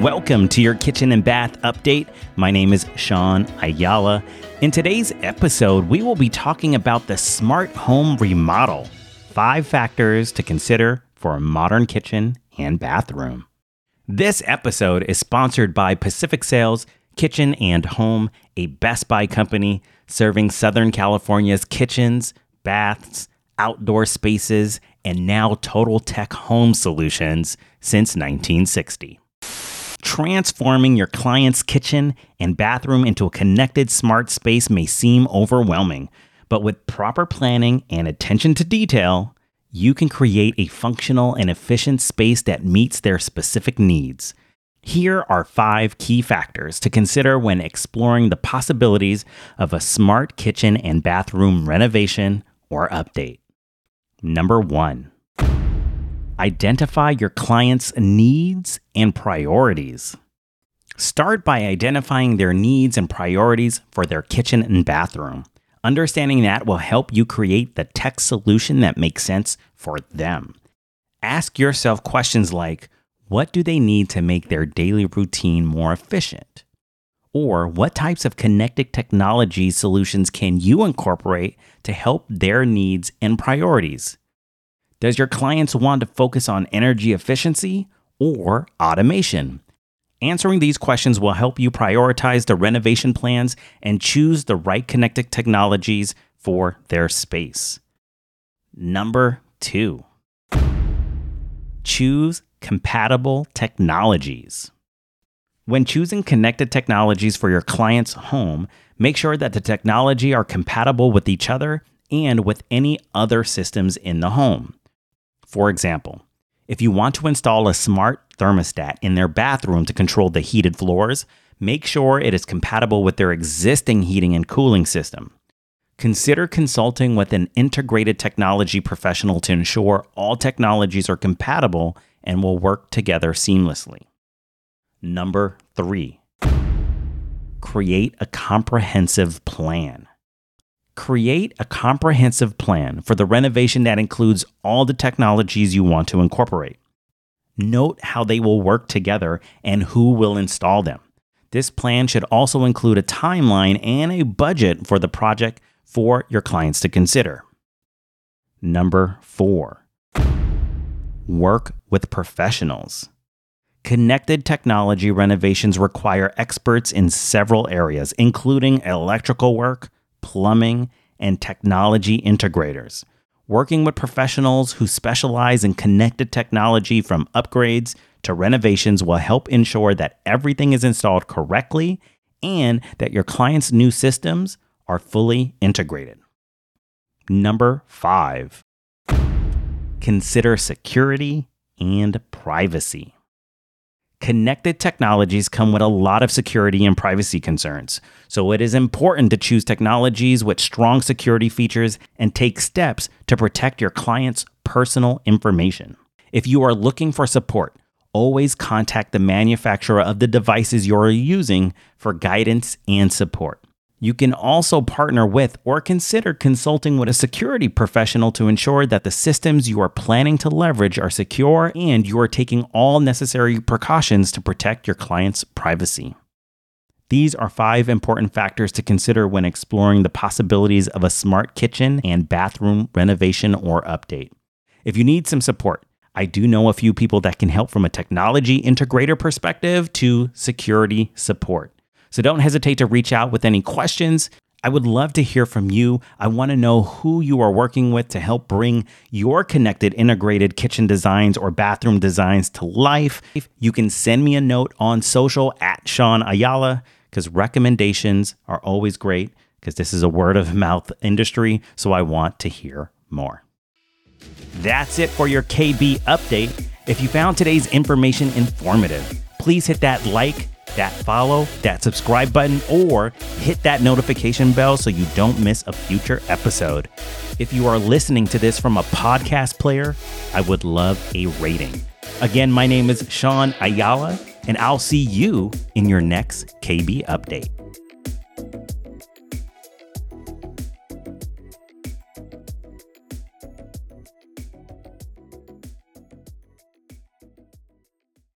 Welcome to your kitchen and bath update. My name is Sean Ayala. In today's episode, we will be talking about the smart home remodel five factors to consider for a modern kitchen and bathroom. This episode is sponsored by Pacific Sales Kitchen and Home, a Best Buy company serving Southern California's kitchens, baths, outdoor spaces, and now total tech home solutions since 1960. Transforming your client's kitchen and bathroom into a connected smart space may seem overwhelming, but with proper planning and attention to detail, you can create a functional and efficient space that meets their specific needs. Here are five key factors to consider when exploring the possibilities of a smart kitchen and bathroom renovation or update. Number one, identify your client's needs and priorities. Start by identifying their needs and priorities for their kitchen and bathroom. Understanding that will help you create the tech solution that makes sense for them. Ask yourself questions like what do they need to make their daily routine more efficient? Or what types of connected technology solutions can you incorporate to help their needs and priorities? Does your clients want to focus on energy efficiency or automation? Answering these questions will help you prioritize the renovation plans and choose the right connected technologies for their space. Number two, choose compatible technologies. When choosing connected technologies for your client's home, make sure that the technology are compatible with each other and with any other systems in the home. For example, if you want to install a smart thermostat in their bathroom to control the heated floors, make sure it is compatible with their existing heating and cooling system. Consider consulting with an integrated technology professional to ensure all technologies are compatible and will work together seamlessly. Number three, create a comprehensive plan. Create a comprehensive plan for the renovation that includes all the technologies you want to incorporate. Note how they will work together and who will install them. This plan should also include a timeline and a budget for the project for your clients to consider. Number four, work with professionals. Connected technology renovations require experts in several areas, including electrical work, plumbing, and technology integrators. Working with professionals who specialize in connected technology from upgrades to renovations will help ensure that everything is installed correctly and that your client's new systems are fully integrated. Number five, consider security and privacy. Connected technologies come with a lot of security and privacy concerns, so it is important to choose technologies with strong security features and take steps to protect your client's personal information. If you are looking for support, always contact the manufacturer of the devices you're using for guidance and support. You can also partner with or consider consulting with a security professional to ensure that the systems you are planning to leverage are secure and you are taking all necessary precautions to protect your client's privacy. These are five important factors to consider when exploring the possibilities of a smart kitchen and bathroom renovation or update. If you need some support, I do know a few people that can help from a technology integrator perspective to security support. So don't hesitate to reach out with any questions. I would love to hear from you. I want to know who you are working with to help bring your connected integrated kitchen designs or bathroom designs to life. You can send me a note on social at Sean Ayala because recommendations are always great because this is a word of mouth industry. So I want to hear more. That's it for your KB update. If you found today's information informative, please hit that like that follow, that subscribe button, or hit that notification bell so you don't miss a future episode. If you are listening to this from a podcast player, I would love a rating. Again, my name is Sean Ayala, and I'll see you in your next KB update.